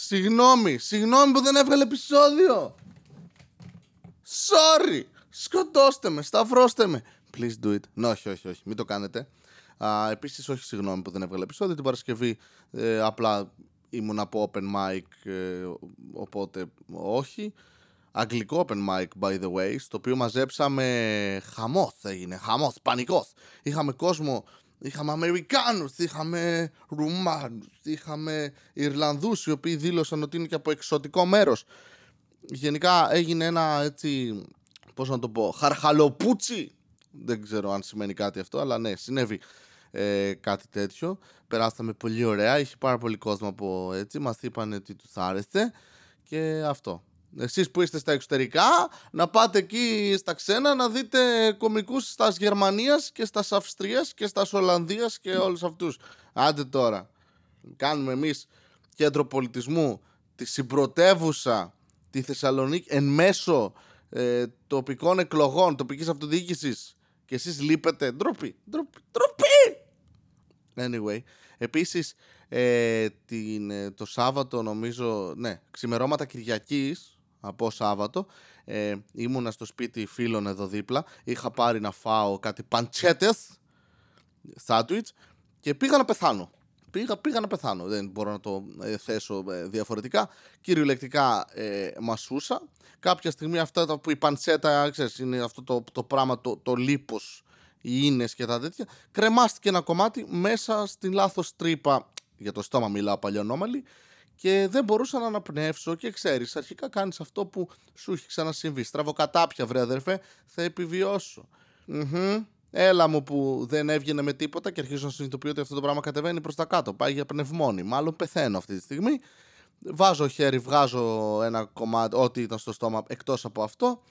Συγγνώμη, συγγνώμη που δεν έβγαλε επεισόδιο. Sorry. Σκοτώστε με, σταυρώστε με. Please do it. Ναι, όχι, όχι, όχι. Μην το κάνετε. Α, επίσης, όχι συγγνώμη που δεν έβγαλε επεισόδιο. Την Παρασκευή ε, απλά ήμουν από open mic, ε, οπότε όχι. Αγγλικό open mic, by the way, στο οποίο μαζέψαμε χαμός έγινε, χαμός, πανικός. Είχαμε κόσμο, είχαμε Αμερικάνους, είχαμε Ρουμάνους, είχαμε Ιρλανδούς, οι οποίοι δήλωσαν ότι είναι και από εξωτικό μέρος. Γενικά έγινε ένα έτσι, πώς να το πω, χαρχαλοπούτσι. Δεν ξέρω αν σημαίνει κάτι αυτό, αλλά ναι, συνέβη ε, κάτι τέτοιο. Περάσαμε πολύ ωραία, είχε πάρα πολύ κόσμο από έτσι, μας είπαν ότι τους άρεσε και αυτό. Εσείς που είστε στα εξωτερικά, να πάτε εκεί στα ξένα να δείτε κομικούς στα Γερμανίας και στα Αυστρίας και στα Ολλανδίας και όλους αυτούς. Άντε τώρα. Κάνουμε εμείς κέντρο πολιτισμού τη συμπρωτεύουσα τη Θεσσαλονίκη εν μέσω ε, τοπικών εκλογών, τοπικής αυτοδιοίκησης και εσείς λείπετε. Ντροπή, ντροπή, ντροπή! Anyway, επίσης ε, την, ε, το Σάββατο νομίζω, ναι, ξημερώματα Κυριακής από Σάββατο. Ε, ήμουνα στο σπίτι φίλων εδώ δίπλα. Είχα πάρει να φάω κάτι παντσέτες, σάντουιτς και πήγα να πεθάνω. Πήγα, πήγα να πεθάνω. Δεν μπορώ να το ε, θέσω ε, διαφορετικά. Κυριολεκτικά ε, μασούσα. Κάποια στιγμή αυτά που η παντσέτα, ξέρεις, είναι αυτό το, το πράγμα, το, το λίπος, οι ίνες και τα τέτοια. Κρεμάστηκε ένα κομμάτι μέσα στην λάθος τρύπα. Για το στόμα μιλάω παλιονόμαλη και δεν μπορούσα να αναπνεύσω και ξέρεις αρχικά κάνεις αυτό που σου έχει ξανασυμβεί. Στραβοκατάπια βρε αδερφέ θα επιβιώσω. Έλα μου που δεν έβγαινε με τίποτα και αρχίζω να συνειδητοποιώ ότι αυτό το πράγμα κατεβαίνει προς τα κάτω. Πάει για πνευμόνη μάλλον πεθαίνω αυτή τη στιγμή. Βάζω χέρι, βγάζω ένα κομμάτι ό,τι ήταν στο στόμα εκτός από αυτό.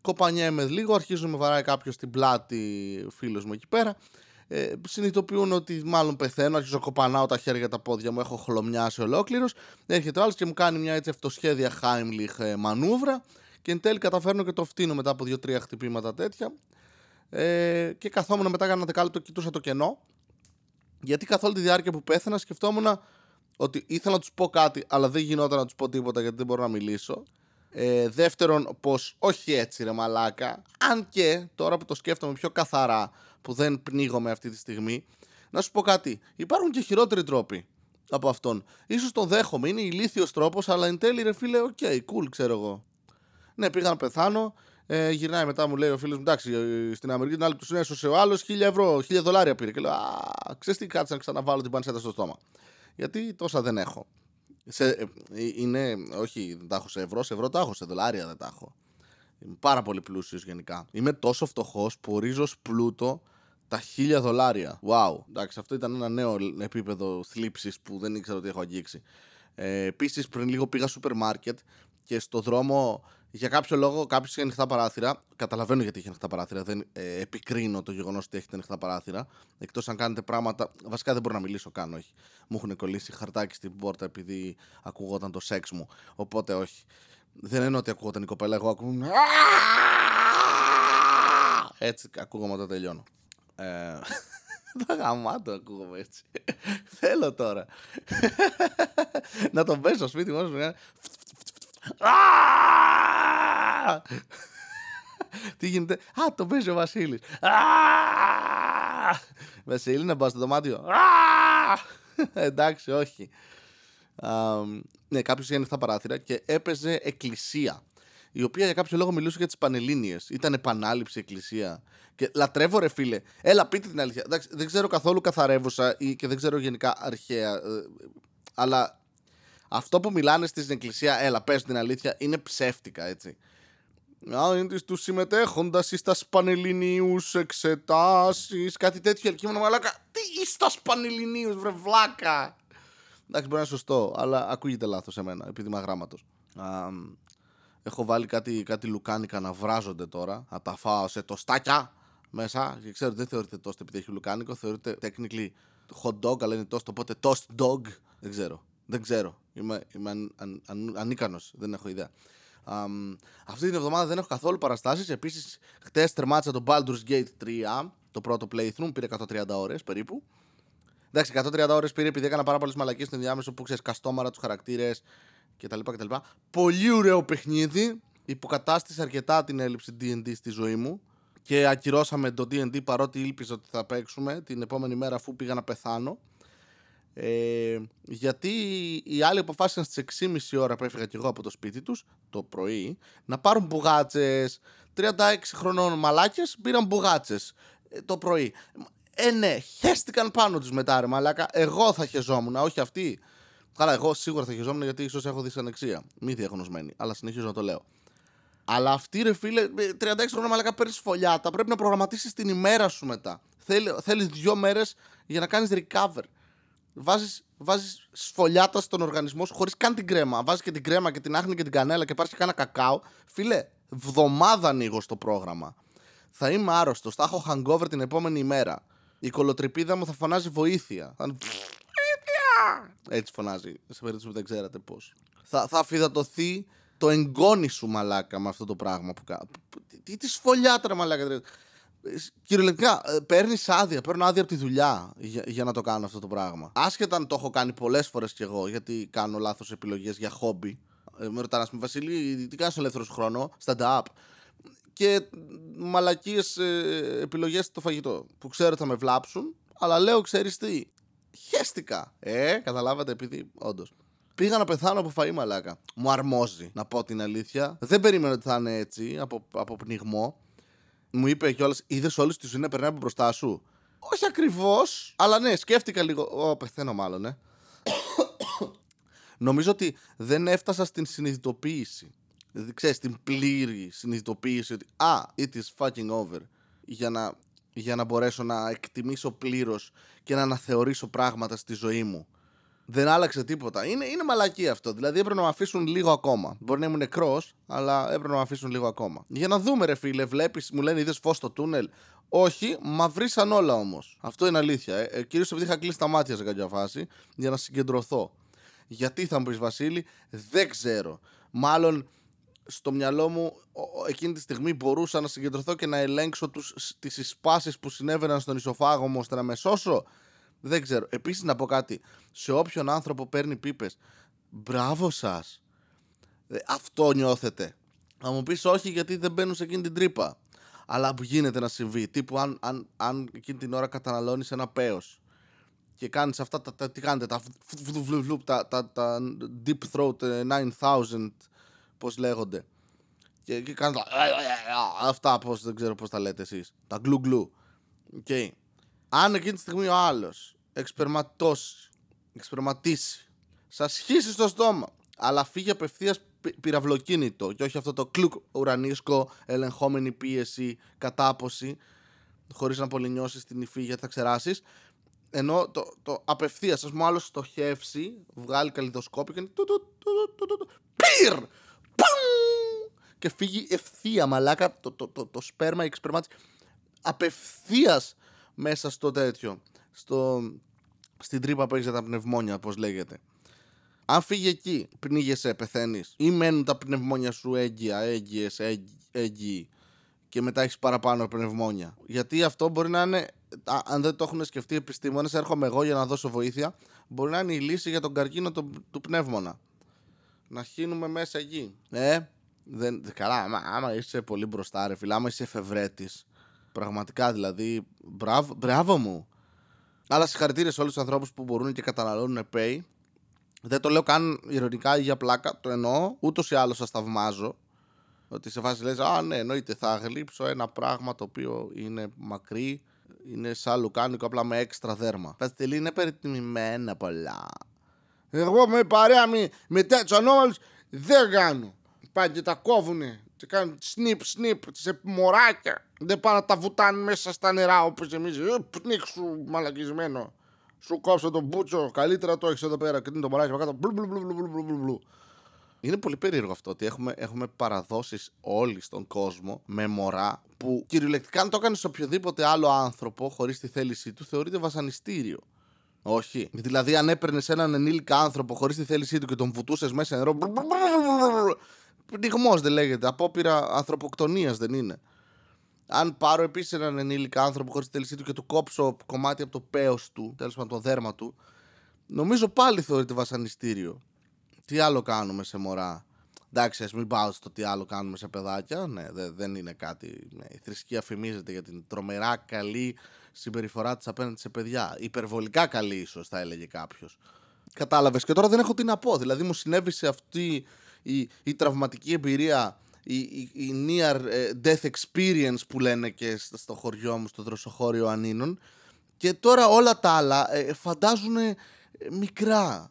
Κοπανιέμαι λίγο, αρχίζω με βαράει κάποιος στην πλάτη φίλος μου εκεί πέρα ε, συνειδητοποιούν ότι μάλλον πεθαίνω, αρχίζω κοπανάω τα χέρια τα πόδια μου, έχω χλωμιάσει ολόκληρος. Έρχεται ο άλλος και μου κάνει μια έτσι αυτοσχέδια Heimlich ε, μανούβρα και εν τέλει καταφέρνω και το φτύνω μετά από δύο-τρία χτυπήματα τέτοια. Ε, και καθόμουν μετά για ένα δεκάλεπτο κοιτούσα το κενό. Γιατί καθ' όλη τη διάρκεια που πέθαινα σκεφτόμουν ότι ήθελα να τους πω κάτι, αλλά δεν γινόταν να τους πω τίποτα γιατί δεν μπορώ να μιλήσω. Ε, δεύτερον, πως όχι έτσι ρε μαλάκα. Αν και τώρα που το σκέφτομαι πιο καθαρά, που δεν πνίγομαι αυτή τη στιγμή, να σου πω κάτι. Υπάρχουν και χειρότεροι τρόποι από αυτόν. Ίσως τον δέχομαι, είναι ηλίθιος τρόπος, αλλά εν τέλει ρε φίλε, OK, okay, cool, ξέρω εγώ. Ναι, πήγα να πεθάνω, ε, γυρνάει μετά μου λέει ο φίλος μου, εντάξει, ε, στην Αμερική την άλλη του έσωσε ο άλλος, χίλια ευρώ, χίλια δολάρια πήρε. Και λέω, α, ξέρεις τι, κάτσε να ξαναβάλω την πανσέτα στο στόμα. Γιατί τόσα δεν έχω. Σε, ε, είναι, όχι, δεν τα έχω σε ευρώ, σε ευρώ τα έχω, σε δολάρια δεν τα έχω. Είμαι πάρα πολύ πλούσιος γενικά. Είμαι τόσο φτωχός που ορίζω πλούτο τα χίλια δολάρια. Wow. Εντάξει, αυτό ήταν ένα νέο επίπεδο θλίψης που δεν ήξερα ότι έχω αγγίξει. Ε, Επίσης, πριν λίγο πήγα σούπερ μάρκετ και στο δρόμο για κάποιο λόγο κάποιος είχε ανοιχτά παράθυρα. Καταλαβαίνω γιατί είχε ανοιχτά παράθυρα. Δεν ε, επικρίνω το γεγονός ότι έχετε ανοιχτά παράθυρα. Εκτός αν κάνετε πράγματα. Βασικά δεν μπορώ να μιλήσω καν, όχι. Μου έχουν κολλήσει χαρτάκι στην πόρτα επειδή ακουγόταν το σεξ μου. Οπότε όχι. Δεν εννοώ ότι ακούγονταν η κοπέλα. Εγώ ακούγομαι. Έτσι ακούγομαι όταν τελειώνω. Ε, τα γαμάτο ακούγομαι έτσι. Θέλω τώρα. να τον πέσω στο σπίτι μόνος μου. Τι γίνεται; Α, τον παίζει ο Βασίλης. Βασίλη, να πάω στο δωμάτιο. Εντάξει, όχι. Ναι, κάποιος είχε ανοιχτά παράθυρα και έπαιζε εκκλησία η οποία για κάποιο λόγο μιλούσε για τις Πανελλήνιες. Ήταν επανάληψη εκκλησία. Και λατρεύω, ρε φίλε. Έλα, πείτε την αλήθεια. Εντάξει, δεν ξέρω καθόλου καθαρεύουσα ή και δεν ξέρω γενικά αρχαία. Ε, αλλά αυτό που μιλάνε στην εκκλησία, έλα, πες την αλήθεια, είναι ψεύτικα, έτσι. Α, είναι τους συμμετέχοντας στα Πανελληνίου εξετάσεις. Κάτι τέτοιο. Και ήμουν μαλάκα. Τι στα Πανελληνίου, βρε βλάκα. Εντάξει, μπορεί να είναι σωστό, αλλά ακούγεται λάθος σε μένα, επίδημα γράμματο. Έχω βάλει κάτι, κάτι λουκάνικα να βράζονται τώρα. Να τα φάω σε τοστάκια μέσα. Και ξέρω δεν θεωρείται toast επειδή έχει λουκάνικο. Θεωρείται technically hot dog, αλλά είναι toast. Οπότε toast dog. Δεν ξέρω. Δεν ξέρω. Είμαι, είμαι αν, αν, αν, ανίκανος. Δεν έχω ιδέα. Um, αυτή την εβδομάδα δεν έχω καθόλου παραστάσεις. Επίσης, χτες τερμάτισα το Baldur's Gate 3, το πρώτο playthrough, πήρε 130 ώρες περίπου. Εντάξει, 130 ώρες πήρε επειδή έκανα πάρα πολλές μαλακίες στην ενδιάμεσο που ξέρεις καστόμαρα τους χαρακτήρες, κτλ. κτλ. Πολύ ωραίο παιχνίδι. Υποκατάστησε αρκετά την έλλειψη DD στη ζωή μου και ακυρώσαμε το D&D παρότι ήλπιζα ότι θα παίξουμε την επόμενη μέρα αφού πήγα να πεθάνω. Ε, γιατί οι άλλοι αποφάσισαν στις 6.30 ώρα που έφυγα και εγώ από το σπίτι τους το πρωί να πάρουν μπουγάτσες 36 χρονών μαλάκες πήραν μπουγάτσες ε, το πρωί ε ναι χέστηκαν πάνω τους μετά ρε μαλάκα εγώ θα χεζόμουν όχι αυτοί Καλά, εγώ σίγουρα θα χεζόμουν γιατί ίσως έχω δυσανεξία. Μη διαγνωσμένη, αλλά συνεχίζω να το λέω. Αλλά αυτή ρε φίλε, 36 χρόνια μαλακά παίρνεις φωλιάτα. Πρέπει να προγραμματίσεις την ημέρα σου μετά. Θέλει δύο μέρες για να κάνεις recover. Βάζεις βάζεις σφολιάτα στον οργανισμό σου χωρίς καν την κρέμα. Βάζεις και την κρέμα και την άχνη και την κανέλα και πάρει και κάνα κακάο. Φίλε, βδομάδα ανοίγω στο πρόγραμμα. Θα είμαι άρρωστος. Θα έχω hangover την επόμενη ημέρα. Η κολοτρυπίδα μου θα φωνάζει βοήθεια. Θα... Έτσι φωνάζει. Σε περίπτωση που δεν ξέρατε πώς. Θα, θα αφιδατωθεί το εγγόνι σου μαλάκα με αυτό το πράγμα που κάνει. Τι, τι σφολιάτρα μαλάκα. Κυριολεκτικά, ε, παίρνεις άδεια. Παίρνω άδεια από τη δουλειά για, για να το κάνω αυτό το πράγμα. Άσχετα αν το έχω κάνει πολλές φορές κι εγώ, γιατί κάνω λάθος επιλογές για χόμπι. Ε, με ρωτάνε, πούμε, Βασίλη, τι κάνεις στο ελεύθερο χρόνο, stand-up. Και μαλακίες ε, επιλογές στο φαγητό που ξέρω ότι θα με βλάψουν, αλλά λέω, ξέρεις τι, χέστηκα. Ε, καταλάβατε, επειδή όντως. Πήγα να πεθάνω από φαΐ μαλάκα. Μου αρμόζει, να πω την αλήθεια. Δεν περίμενα ότι θα είναι έτσι, από, από πνιγμό. Μου είπε κιόλας, είδες όλη τη ζωή να περνάει από μπροστά σου; Όχι ακριβώς, αλλά ναι, σκέφτηκα λίγο. Ω, πεθαίνω μάλλον, ναι. Νομίζω ότι δεν έφτασα στην συνειδητοποίηση. Δηλαδή, ξέρεις, την πλήρη συνειδητοποίηση ότι «Α, it is fucking over» για να, για να μπορέσω να εκτιμήσω πλήρως και να αναθεωρήσω πράγματα στη ζωή μου. Δεν άλλαξε τίποτα. Είναι, είναι μαλακή αυτό. Δηλαδή έπρεπε να με αφήσουν λίγο ακόμα. Μπορεί να ήμουν νεκρός, αλλά έπρεπε να με αφήσουν λίγο ακόμα. Για να δούμε, ρε φίλε, βλέπεις, μου λένε είδες φως στο τούνελ. Όχι, μαυρίσαν όλα όμως. Αυτό είναι αλήθεια. Ε. ε Κυρίως επειδή είχα κλείσει τα μάτια σε κάποια φάση για να συγκεντρωθώ. Γιατί θα μου πεις Βασίλη, δεν ξέρω. Μάλλον στο μυαλό μου εκείνη τη στιγμή μπορούσα να συγκεντρωθώ και να ελέγξω τους, τις εισπάσεις που συνέβαιναν στον ισοφάγο μου ώστε να με σώσω. Δεν ξέρω. Επίσης να πω κάτι. Σε όποιον άνθρωπο παίρνει πίπες, μπράβο σας. Ε, αυτό νιώθετε. Θα μου πεις όχι γιατί δεν μπαίνουν σε εκείνη την τρύπα. Αλλά που γίνεται να συμβεί. Τύπου αν, αν, αν εκείνη την ώρα καταναλώνεις ένα πέος και κάνεις αυτά τα, τα τι κάνετε, τα, τα, τα, τα deep throat 9000 πώς λέγονται. Και, και κάνουν τα... Αυτά πώς, δεν ξέρω πώς τα λέτε εσείς. Τα γκλου γκλου. Okay. Αν εκείνη τη στιγμή ο άλλος εξπερματώσει, εξπερματίσει, σας σχίσει στο στόμα, αλλά φύγει απευθείας πυραυλοκίνητο και όχι αυτό το κλουκ ουρανίσκο, ελεγχόμενη πίεση, κατάποση, χωρίς να πολυνιώσεις την υφή γιατί θα ξεράσεις, ενώ το, το απευθείας, ας πούμε, άλλος στοχεύσει, βγάλει καλλιδοσκόπιο και. Πυρ! Και φύγει ευθεία μαλάκα το, το, το, το σπέρμα, η εξπερμάτιση απευθείας μέσα στο τέτοιο. Στο, στην τρύπα που έχεις τα πνευμόνια, πώς λέγεται. Αν φύγει εκεί, πνίγεσαι, πεθαίνεις, ή μένουν τα πνευμόνια σου έγκυα, έγκυες, έγκυοι, και μετά έχεις παραπάνω πνευμόνια. Γιατί αυτό μπορεί να είναι, αν δεν το έχουν σκεφτεί οι επιστήμονες, έρχομαι εγώ για να δώσω βοήθεια, μπορεί να είναι η λύση για τον καρκίνο του, του πνεύμονα. Να χύνουμε μέσα εκεί. Ε, δεν, καλά, άμα, άμα είσαι πολύ μπροστά, ρε φίλε, άμα είσαι εφευρέτης. Πραγματικά δηλαδή, μπράβο, μπράβο μου. Αλλά συγχαρητήρια σε όλους τους ανθρώπους που μπορούν και καταναλώνουν pay. Δεν το λέω καν ηρωνικά ή για πλάκα, το εννοώ. Ούτως ή άλλως σας θαυμάζω. Ότι σε φάση λες, Α, ναι, εννοείται, θα γλύψω ένα πράγμα το οποίο είναι μακρύ, είναι σαν λουκάνικο, απλά με έξτρα δέρμα. Παστελή είναι περιτιμημένα πολλά. Εγώ με παρέα με, με τέτοιου ανώμαλους δεν κάνω πάνε και τα κόβουνε και κάνουν σνιπ σνιπ σε μωράκια. Δεν πάνε να τα βουτάνε μέσα στα νερά όπως εμείς. Ε, πνίξου μαλακισμένο. Σου κόψω τον μπούτσο. Καλύτερα το έχεις εδώ πέρα. Και το μωράκι κάτω. Είναι πολύ περίεργο αυτό ότι έχουμε, έχουμε παραδώσει όλοι στον κόσμο με μωρά που κυριολεκτικά αν το έκανες σε οποιοδήποτε άλλο άνθρωπο χωρίς τη θέλησή του θεωρείται βασανιστήριο. Όχι. Δηλαδή, αν έπαιρνες έναν ενήλικα άνθρωπο χωρίς τη θέλησή του και τον βουτούσες μέσα νερό πνιγμό δεν λέγεται. Απόπειρα ανθρωποκτονίας δεν είναι. Αν πάρω επίσης έναν ενήλικα άνθρωπο χωρίς θέλησή του και του κόψω κομμάτι από το πέος του, τέλος πάντων το δέρμα του, νομίζω πάλι θεωρείται βασανιστήριο. Τι άλλο κάνουμε σε μωρά; Εντάξει, ας μην πάω στο τι άλλο κάνουμε σε παιδάκια. Ναι, δεν είναι κάτι. Ναι, η θρησκεία φημίζεται για την τρομερά καλή συμπεριφορά της απέναντι σε παιδιά. Υπερβολικά καλή, ίσως θα έλεγε κάποιος. Κατάλαβες. Και τώρα δεν έχω τι να πω. Δηλαδή, μου συνέβη σε αυτή η, η τραυματική εμπειρία, η, η, η near ε, death experience που λένε και στο χωριό μου, στο δροσοχώριο Ανίνων. Και τώρα όλα τα άλλα ε, φαντάζουν μικρά.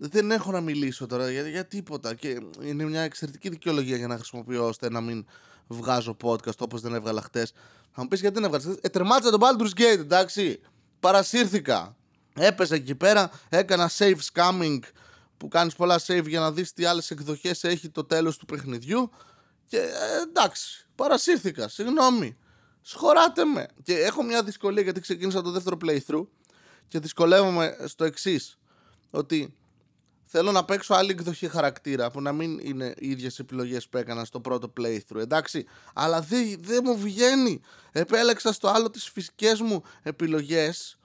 Δεν έχω να μιλήσω τώρα για, για τίποτα. Και είναι μια εξαιρετική δικαιολογία για να χρησιμοποιώ ώστε να μην βγάζω podcast όπως δεν έβγαλα χτες. Θα μου πεις γιατί δεν έβγαλα. Ε, τερμάτισα τον Baldur's Gate, εντάξει. Παρασύρθηκα. Έπεσα εκεί πέρα, έκανα save scamming που κάνεις πολλά save για να δεις τι άλλες εκδοχές έχει το τέλος του παιχνιδιού και ε, εντάξει, παρασύρθηκα, συγγνώμη. Σχωράτε με. Και έχω μια δυσκολία γιατί ξεκίνησα το δεύτερο playthrough και δυσκολεύομαι στο εξής. Ότι θέλω να παίξω άλλη εκδοχή χαρακτήρα που να μην είναι οι ίδιες επιλογές που έκανα στο πρώτο playthrough, εντάξει. Αλλά δεν δε μου βγαίνει. Επέλεξα στο άλλο τις φυσικές μου επιλογές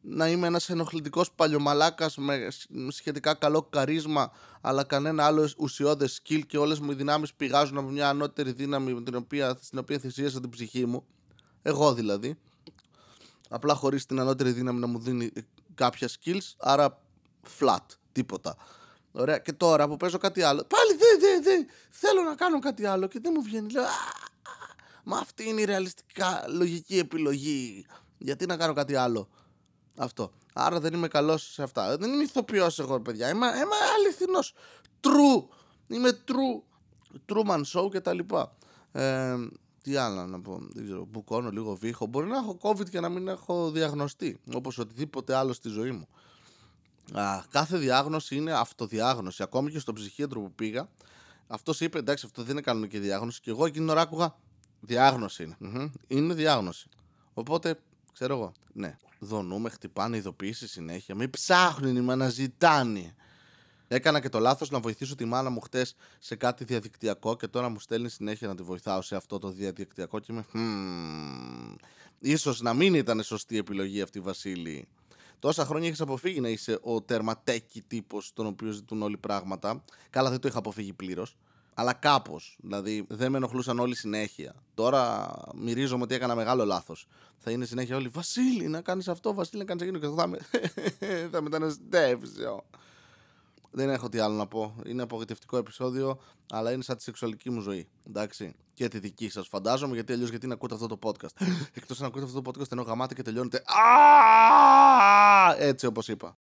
να είμαι ένας ενοχλητικός παλιωμαλάκας με σχετικά καλό καρίσμα αλλά κανένα άλλο ουσιώδες skill και όλες μου οι δυνάμεις πηγάζουν από μια ανώτερη δύναμη την οποία, στην οποία θυσίασα την ψυχή μου εγώ δηλαδή απλά χωρίς την ανώτερη δύναμη να μου δίνει κάποια skills άρα flat, τίποτα Ωραία. Και τώρα που παίζω κάτι άλλο, πάλι δεν, δεν, δεν. Θέλω να κάνω κάτι άλλο και δεν μου βγαίνει. Λέω, μα αυτή είναι η ρεαλιστικά λογική επιλογή. Γιατί να κάνω κάτι άλλο. Αυτό. Άρα δεν είμαι καλός σε αυτά. Δεν είμαι ηθοποιός εγώ, παιδιά. Είμαι, είμαι αληθινός. True. Είμαι true. Truman show και τα λοιπά. Ε, τι άλλο να πω. Δεν ξέρω. Μπουκώνω λίγο βήχο. Μπορεί να έχω COVID και να μην έχω διαγνωστεί. Όπως οτιδήποτε άλλο στη ζωή μου. Α, κάθε διάγνωση είναι αυτοδιάγνωση. Ακόμη και στο ψυχίατρο που πήγα, αυτός είπε εντάξει, αυτό δεν είναι κανονική διάγνωση. Και εγώ εκείνη την ώρα άκουγα διάγνωση είναι. Είναι διάγνωση. Οπότε, ξέρω εγώ, ναι. Δονούμε, χτυπάνε ειδοποιήσεις συνέχεια. Μην ψάχνουν, με αναζητάνε. Έκανα και το λάθος να βοηθήσω τη μάνα μου χτες σε κάτι διαδικτυακό και τώρα μου στέλνει συνέχεια να τη βοηθάω σε αυτό το διαδικτυακό και είμαι. Hmm, ίσως να μην ήταν σωστή επιλογή αυτή, Βασίλη. Τόσα χρόνια έχεις αποφύγει να είσαι ο τερματέκι τύπος, τον οποίο ζητούν όλοι πράγματα. Καλά, δεν το είχα αποφύγει πλήρως. Αλλά κάπως. Δηλαδή, δεν με ενοχλούσαν όλοι συνέχεια. Τώρα μυρίζομαι ότι έκανα μεγάλο λάθος. Θα είναι συνέχεια όλοι Βασίλη, να κάνεις αυτό, Βασίλη, να κάνεις εκείνο. Και θα με. θα μεταναστεύσω. Δεν έχω τι άλλο να πω. Είναι απογοητευτικό επεισόδιο, αλλά είναι σαν τη σεξουαλική μου ζωή. Εντάξει. Και τη δική σας, φαντάζομαι, γιατί αλλιώς γιατί να ακούτε αυτό το podcast. Εκτός να ακούτε αυτό το podcast, ενώ γαμάτε και τελειώνετε. Έτσι όπως είπα.